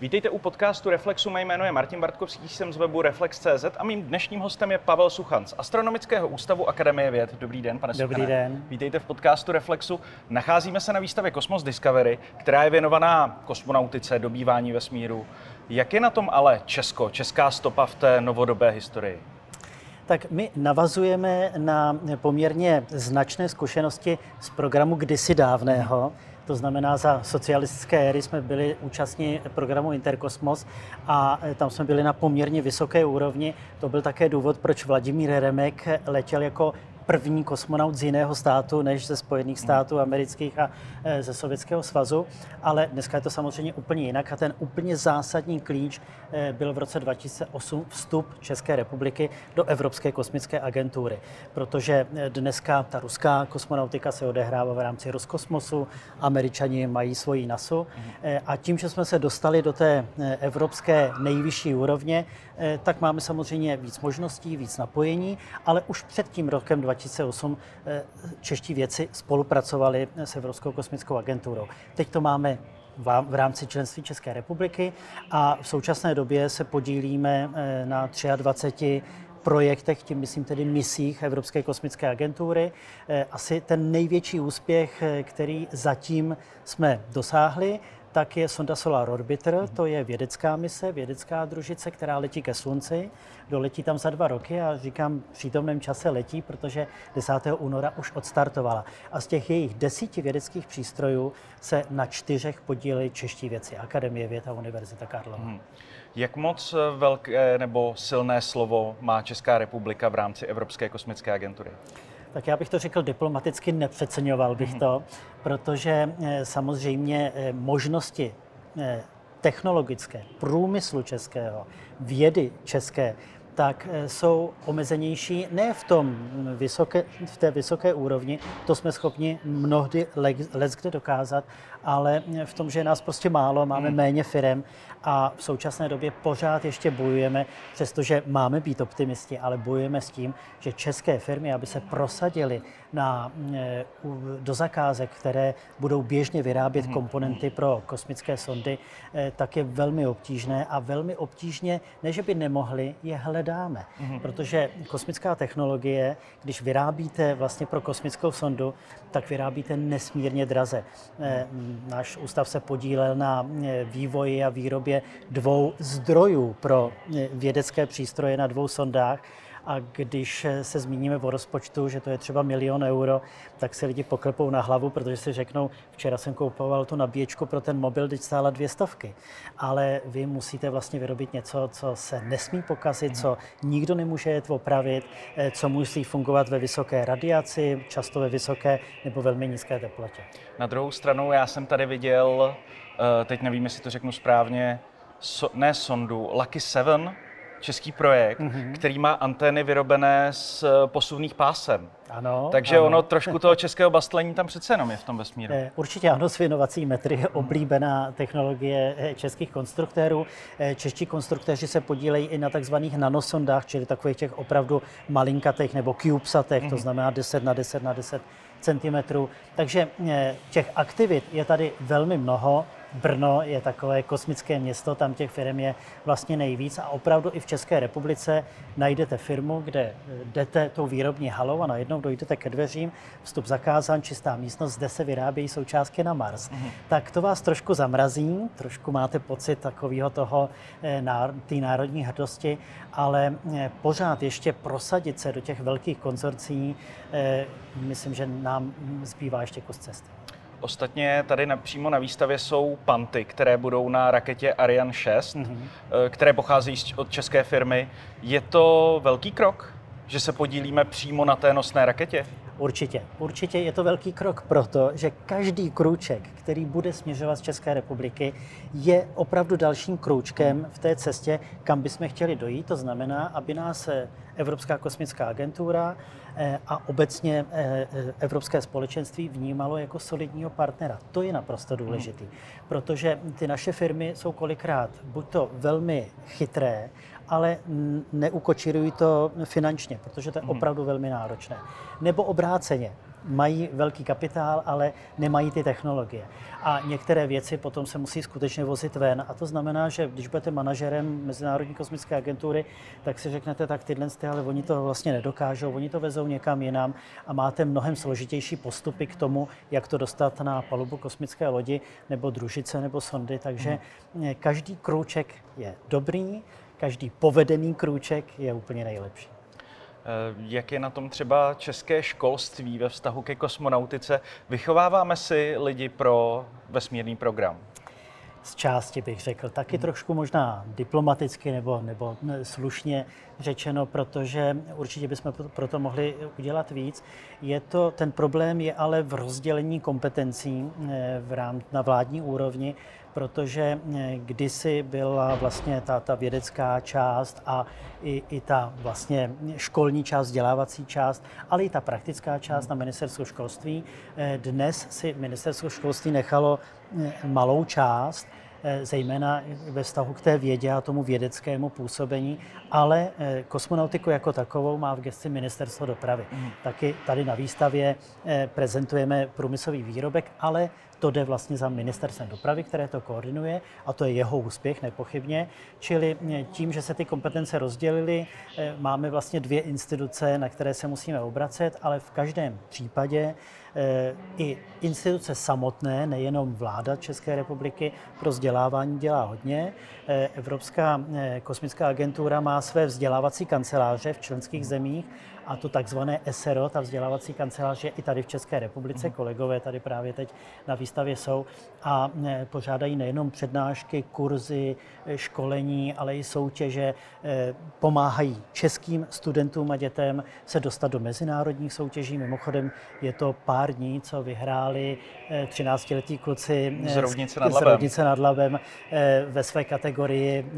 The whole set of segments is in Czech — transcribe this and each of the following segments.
Vítejte u podcastu Reflexu. Mé jméno je Martin Bartkovský, jsem z webu Reflex.cz a mým dnešním hostem je Pavel Suchan z Astronomického ústavu Akademie věd. Dobrý den, pane Dobrý Suchane. den. Vítejte v podcastu Reflexu. Nacházíme se na výstavě Cosmos Discovery, která je věnovaná kosmonautice, dobývání vesmíru. Jak je na tom ale Česko, česká stopa v té novodobé historii? Tak my navazujeme na poměrně značné zkušenosti z programu kdysi dávného. To znamená, za socialistické éry jsme byli účastní programu Interkosmos a tam jsme byli na poměrně vysoké úrovni. To byl také důvod, proč Vladimír Remek letěl jako první kosmonaut z jiného státu než ze Spojených států amerických a e, ze Sovětského svazu, ale dneska je to samozřejmě úplně jinak a ten úplně zásadní klíč e, byl v roce 2008 vstup České republiky do Evropské kosmické agentury, protože e, dneska ta ruská kosmonautika se odehrává v rámci Roskosmosu, američani mají svoji NASU a tím, že jsme se dostali do té evropské nejvyšší úrovně, tak máme samozřejmě víc možností, víc napojení, ale už před tím rokem 2000 2008 eh, čeští věci spolupracovali s Evropskou kosmickou agenturou. Teď to máme v rámci členství České republiky a v současné době se podílíme eh, na 23 projektech, tím myslím tedy misích Evropské kosmické agentury. Eh, asi ten největší úspěch, který zatím jsme dosáhli, tak je sonda Solar Orbiter, mm-hmm. to je vědecká mise, vědecká družice, která letí ke Slunci. Doletí tam za dva roky a říkám, v přítomném čase letí, protože 10. února už odstartovala. A z těch jejich desíti vědeckých přístrojů se na čtyřech podíleli čeští věci, Akademie věd a Univerzita Karlova. Mm-hmm. Jak moc velké nebo silné slovo má Česká republika v rámci Evropské kosmické agentury? Tak já bych to řekl diplomaticky, nepřeceňoval bych mhm. to, protože eh, samozřejmě eh, možnosti eh, technologické, průmyslu českého, vědy české, tak jsou omezenější ne v, tom vysoké, v té vysoké úrovni, to jsme schopni mnohdy let kde dokázat, ale v tom, že je nás prostě málo, máme hmm. méně firem a v současné době pořád ještě bojujeme, přestože máme být optimisti, ale bojujeme s tím, že české firmy, aby se prosadily na, eh, do zakázek, které budou běžně vyrábět hmm. komponenty pro kosmické sondy, eh, tak je velmi obtížné a velmi obtížně, ne že by nemohli, je hledáme. Hmm. Protože kosmická technologie, když vyrábíte vlastně pro kosmickou sondu, tak vyrábíte nesmírně draze. Eh, náš ústav se podílel na vývoji a výrobě dvou zdrojů pro vědecké přístroje na dvou sondách a když se zmíníme o rozpočtu, že to je třeba milion euro, tak se lidi poklepou na hlavu, protože si řeknou, včera jsem koupoval tu nabíječku pro ten mobil, teď stála dvě stovky. Ale vy musíte vlastně vyrobit něco, co se nesmí pokazit, co nikdo nemůže jet opravit, eh, co musí fungovat ve vysoké radiaci, často ve vysoké nebo velmi nízké teplotě. Na druhou stranu já jsem tady viděl, eh, teď nevím, jestli to řeknu správně, so, ne sondu, Lucky Seven, český projekt, mm-hmm. který má antény vyrobené z eh, posuvných pásem. Ano. Takže ano. ono trošku toho českého bastlení tam přece jenom je v tom vesmíru. Eh, určitě ano, svinovací metry je oblíbená technologie eh, českých konstruktérů. Čeští konstruktéři se podílejí i na takzvaných nanosondách, čili takových těch opravdu malinkatech nebo cubesatech, mm-hmm. to mhm. znamená 10 na 10 na 10 centimetrů. Takže těch aktivit je tady velmi mnoho. Brno je takové kosmické město, tam těch firm je vlastně nejvíc a opravdu i v České republice najdete firmu, kde eh, jdete tou výrobní halou a najednou dojdete ke dveřím, vstup zakázán, čistá místnost, zde se vyrábějí součástky na Mars. Mm-hmm. Tak to vás trošku zamrazí, trošku máte pocit takového toho, eh, té národní hrdosti, ale eh, pořád ještě prosadit se do těch velkých konzorcí, myslím, že nám zbývá ještě kus cesty. Ostatně tady na, přímo na výstavě jsou panty, které budou na raketě Ariane 6, mm-hmm. které pocházejí od české firmy. Je to velký krok, že se podílíme přímo na té nosné raketě? Určitě. Určitě je to velký krok proto, že každý krůček, který bude směřovat z České republiky, je opravdu dalším krůčkem v té cestě, kam bychom chtěli dojít. To znamená, aby nás Evropská kosmická agentura eh, a obecně eh, Evropské společenství vnímalo jako solidního partnera. To je naprosto důležité, protože ty naše firmy jsou kolikrát buď to velmi chytré, ale neukočirují to finančně, protože to je mhm. opravdu velmi náročné. Nebo obráceně. Mají velký kapitál, ale nemají ty technologie. A některé věci potom se musí skutečně vozit ven. A to znamená, že když budete manažerem Mezinárodní kosmické agentury, tak si řeknete, tak tyhle, ale oni to vlastně nedokážou, oni to vezou někam jinam a máte mnohem složitější postupy k tomu, jak to dostat na palubu kosmické lodi nebo družice nebo sondy. Takže hmm. každý krůček je dobrý, každý povedený krůček je úplně nejlepší. Eh, jak je na tom třeba české školství ve vztahu ke kosmonautice? Vychováváme si lidi pro vesmírný program? Z části bych řekl. Taky hmm. trošku možná diplomaticky nebo, nebo slušně řečeno, protože určitě bychom proto mohli udělat víc. Je to, ten problém je ale v rozdělení kompetencí eh, v rám, na vládní úrovni, protože eh, kdysi byla vlastně ta, ta vědecká část a i, i ta vlastně školní část, vzdělávací část, ale i ta praktická část na ministerstvo školství. Eh, dnes si ministerstvo školství nechalo malou část, Eh, zejména ve vztahu k té vědě a tomu vědeckému působení, ale eh, kosmonautiku jako takovou má v gesci ministerstvo dopravy. Mm. Taky tady na výstavě eh, prezentujeme průmyslový výrobek, ale to jde vlastně za ministerstvem dopravy, které to koordinuje a to je jeho úspěch nepochybně. Čili tím, že se ty kompetence rozdělily, máme vlastně dvě instituce, na které se musíme obracet, ale v každém případě i instituce samotné, nejenom vláda České republiky, pro vzdělávání dělá hodně. Evropská kosmická agentura má své vzdělávací kanceláře v členských zemích a to takzvané SRO, ta vzdělávací kancelář je i tady v České republice, mhm. kolegové tady právě teď na výstavě jsou a e, pořádají nejenom přednášky, kurzy, e, školení, ale i soutěže, e, pomáhají českým studentům a dětem se dostat do mezinárodních soutěží. Mimochodem je to pár dní, co vyhráli 13-letí kluci z Rovnice nad Labem, nad Labem ve své kategorii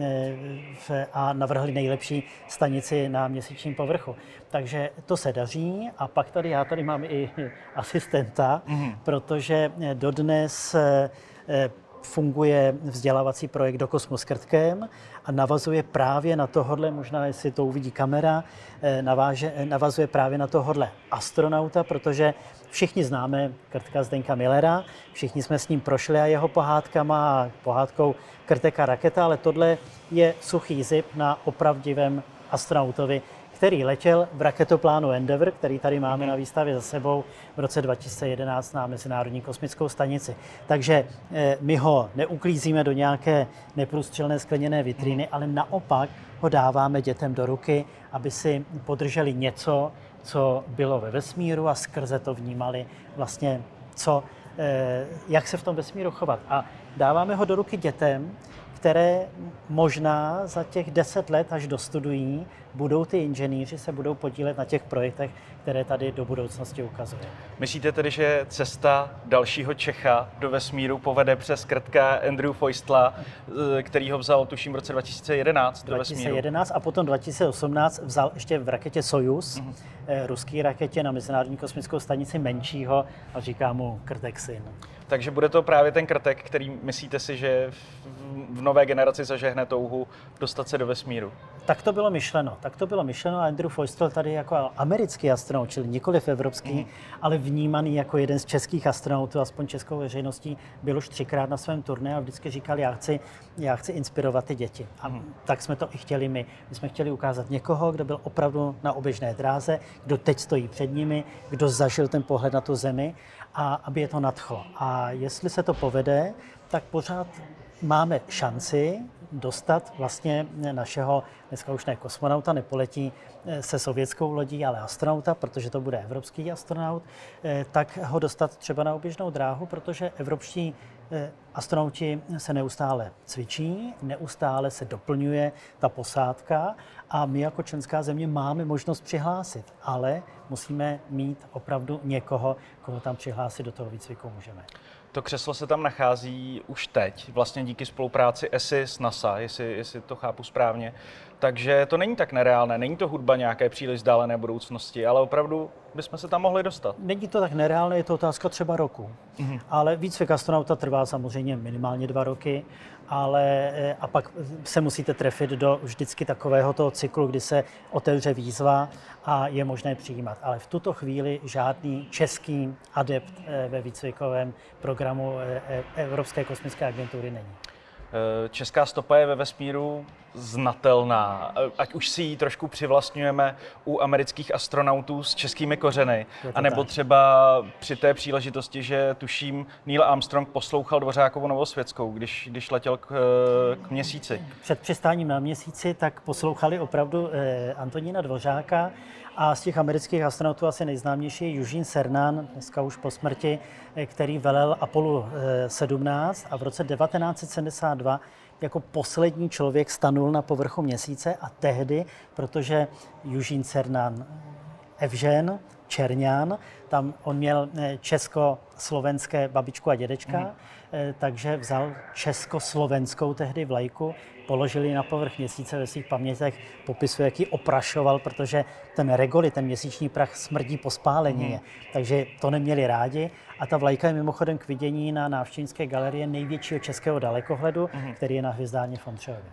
a navrhli nejlepší stanici na měsíčním povrchu. Takže to se daří a pak tady já tady mám i asistenta, mm-hmm. protože dodnes eh, funguje vzdělávací projekt do Kosmos Krtkem a navazuje právě na tohodle, možná jestli to uvidí kamera, eh, naváže, navazuje právě na tohodle astronauta, protože všichni známe Krtka Zdenka Millera, všichni jsme s ním prošli a jeho pohádkama a pohádkou Krteka raketa, ale tohle je suchý zip na opravdivém astronautovi, který letěl v raketoplánu Endeavour, který tady máme na výstavě za sebou v roce 2011 na Mezinárodní kosmickou stanici. Takže eh, my ho neuklízíme do nějaké neprůstřelné skleněné vitríny, ale naopak ho dáváme dětem do ruky, aby si podrželi něco, co bylo ve vesmíru a skrze to vnímali vlastně, co, eh, jak se v tom vesmíru chovat. A dáváme ho do ruky dětem, které možná za těch deset let, až dostudují, budou ty inženýři se budou podílet na těch projektech, které tady do budoucnosti ukazuje. Myslíte tedy, že cesta dalšího Čecha do vesmíru povede přes krtka Andrew Foistla, eh, který ho vzal tuším v roce 2011 do 2011 vesmíru? a potom 2018 vzal ještě v raketě Soyuz, mm-hmm. ruský raketě na Mezinárodní kosmickou stanici menšího a říká mu krtek syn. Takže bude to právě ten krtek, který myslíte si, že v nové generaci zažehne touhu dostat se do vesmíru? Tak to bylo myšleno. Tak to bylo myšleno a Andrew Foystel tady jako americký astronaut, čili nikoliv evropský, mm. ale vnímaný jako jeden z českých astronautů, aspoň českou veřejností, byl už třikrát na svém turné a vždycky říkal, já chci, já chci inspirovat ty děti. A mm. tak jsme to i chtěli my. My jsme chtěli ukázat někoho, kdo byl opravdu na oběžné dráze, kdo teď stojí před nimi, kdo zažil ten pohled na tu zemi a aby je to nadchlo. A jestli se to povede, tak pořád máme šanci dostat vlastně našeho, dneska už ne kosmonauta, nepoletí eh, se sovětskou lodí, ale astronauta, protože to bude evropský astronaut, eh, tak ho dostat třeba na oběžnou dráhu, protože evropští eh, astronauti se neustále cvičí, neustále se doplňuje ta posádka a my jako členská země máme možnost přihlásit, ale musíme mít opravdu někoho, koho tam přihlásit do toho výcviku můžeme. To křeslo se tam nachází už teď, vlastně díky spolupráci ESI s NASA, jestli, jestli to chápu správně. Takže to není tak nereálné, není to hudba nějaké příliš vzdálené budoucnosti, ale opravdu bychom se tam mohli dostat. Není to tak nereálné, je to otázka třeba roku. Mm-hmm. Ale výcvik astronauta trvá samozřejmě minimálně dva roky, ale eh, a pak se musíte trefit do vždycky takového toho cyklu, kdy se otevře výzva a je možné přijímat. Ale v tuto chvíli žádný český adept eh, ve výcvikovém programu eh, Evropské kosmické agentury není. Česká stopa je ve vesmíru znatelná, eh, ať už si ji trošku přivlastňujeme u amerických astronautů s českými kořeny, anebo třeba při té příležitosti, že tuším Neil Armstrong poslouchal Dvořákovu Novosvětskou, když, když letěl k, eh, k měsíci. Před přistáním na měsíci tak poslouchali opravdu eh, Antonína Dvořáka a z těch amerických astronautů asi nejznámější je Eugene Cernan, dneska už po smrti, který velel Apollo 17 a v roce 1972 jako poslední člověk stanul na povrchu měsíce a tehdy, protože Eugene Cernan Evžen, Čerňán, tam on měl eh, česko-slovenské babičku a dědečka, mm. Takže vzal československou tehdy vlajku položili na povrch měsíce ve svých pamětech, popisuje, jak ji oprašoval, protože ten regoli, ten měsíční prach smrdí po spálení. Mm. Takže to neměli rádi. A ta vlajka je mimochodem k vidění na návštěvnické galerie největšího českého dalekohledu, mm. který je na hvězdárně v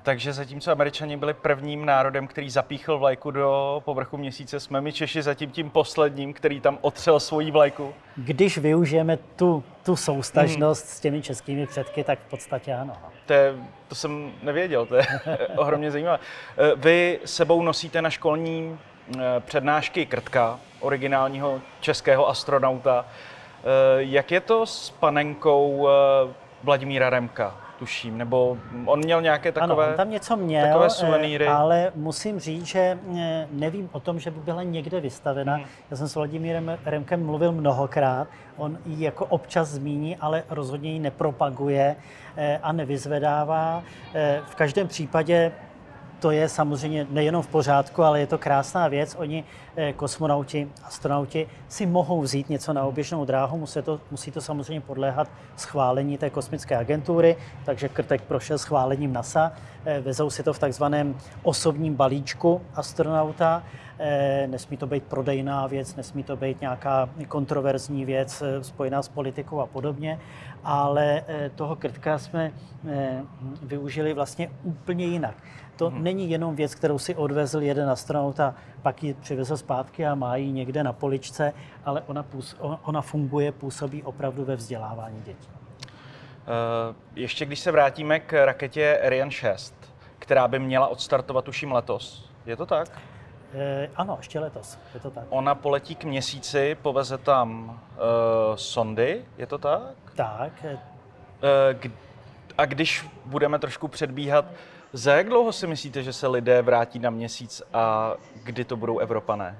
Takže zatímco američani byli prvním národem, který zapíchl vlajku do povrchu měsíce, jsme my Češi zatím tím posledním, který tam otřel svoji vlajku. Když využijeme tu, tu soustažnost mm. s těmi českými předky, tak v podstatě ano. To, je, to jsem nevěděl, to je ohromně zajímavé. Eh, vy sebou nosíte na školní eh, přednášky Krtka, originálního českého astronauta. Eh, jak je to s panenkou Vladimíra Remka? Tuším, nebo on měl nějaké takové, ano, on tam něco měl, takové suvenýry. ale musím říct, že nevím o tom, že by byla někde vystavena. Hmm. Já jsem s Vladimírem Remkem mluvil mnohokrát, on ji jako občas zmíní, ale rozhodně ji nepropaguje a nevyzvedává. V každém případě to je samozřejmě nejenom v pořádku, ale je to krásná věc. Oni, eh, kosmonauti, astronauti, si mohou vzít něco na oběžnou dráhu, musí to, musí to samozřejmě podléhat schválení té kosmické agentury, takže Krtek prošel schválením NASA, vezou si to v takzvaném osobním balíčku astronauta, eh, nesmí to být prodejná věc, nesmí to být nějaká kontroverzní věc spojená s politikou a podobně, ale toho krtka jsme využili vlastně úplně jinak. To hmm. není jenom věc, kterou si odvezl jeden astronaut a pak ji přivezl zpátky a má ji někde na poličce, ale ona, ona funguje, působí opravdu ve vzdělávání dětí. Ještě když se vrátíme k raketě Ariane 6, která by měla odstartovat tuším letos, je to tak? E, ano, ještě letos, je to tak. Ona poletí k měsíci, poveze tam uh, sondy, je to tak? Tak. Uh, k- a když budeme trošku předbíhat, za jak dlouho si myslíte, že se lidé vrátí na měsíc a kdy to budou Evropané?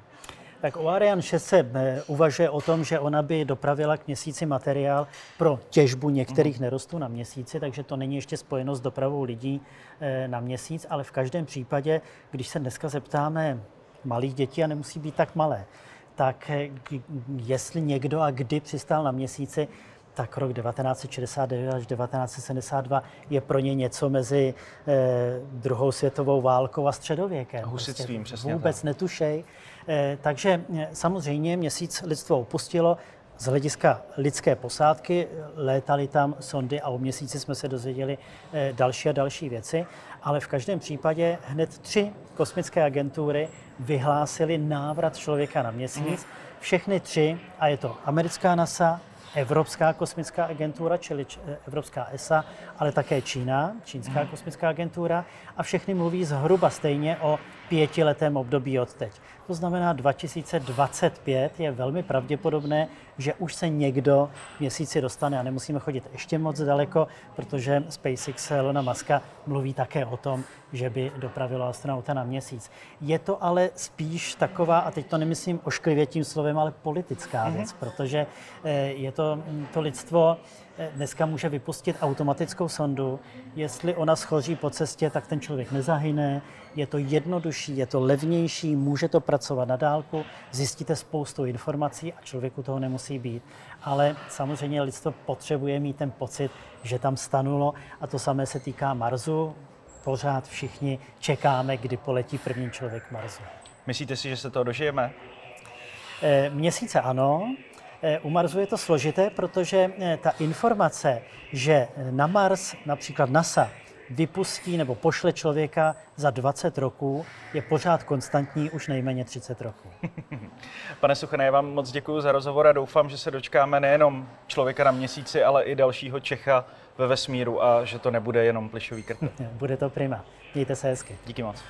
Tak u Ariane 6 se eh, uvažuje o tom, že ona by dopravila k měsíci materiál pro těžbu některých mm. nerostů na měsíci, takže to není ještě spojeno s dopravou lidí eh, na měsíc, ale v každém případě, když se dneska zeptáme malých dětí, a nemusí být tak malé, tak eh, jestli někdo a kdy přistál na měsíci, tak rok 1969 až 1972 je pro ně něco mezi eh, druhou světovou válkou a středověkem. Husitstvím, prostě přesně Vůbec tak. netušej. Eh, takže eh, samozřejmě měsíc lidstvo opustilo, z hlediska lidské posádky létaly tam sondy a o měsíci jsme se dozvěděli eh, další a další věci, ale v každém případě hned tři kosmické agentury vyhlásily návrat člověka na měsíc. Mhm. Všechny tři, a je to americká NASA, Evropská kosmická agentura, čili Evropská ESA, ale také Čína, Čínská kosmická agentura a všechny mluví zhruba stejně o pětiletém období od teď. To znamená 2025 je velmi pravděpodobné, že už se někdo měsíci dostane a nemusíme chodit ještě moc daleko, protože SpaceX Elona Muska mluví také o tom, že by dopravilo astronauta na měsíc. Je to ale spíš taková, a teď to nemyslím ošklivě tím slovem, ale politická mm-hmm. věc, protože eh, je to, to lidstvo dneska může vypustit automatickou sondu. Jestli ona schoří po cestě, tak ten člověk nezahyne, je to jednodušší, je to levnější, může to pracovat na dálku, zjistíte spoustu informací a člověku toho nemusí být. Ale samozřejmě lidstvo potřebuje mít ten pocit, že tam stanulo a to samé se týká Marsu pořád všichni čekáme, kdy poletí první člověk Marsu. Myslíte si, že se toho dožijeme? Eh, měsíce ano, eh, u Marsu je to složité, protože eh, ta informace, že na Mars například NASA vypustí nebo pošle člověka za 20 roků, je pořád konstantní už nejméně 30 roků. Pane Suchané, já vám moc děkuji za rozhovor a doufám, že se dočkáme nejenom člověka na měsíci, ale i dalšího Čecha ve vesmíru a že to nebude jenom plišový krk. Bude to prima. Mějte se hezky. Díky moc.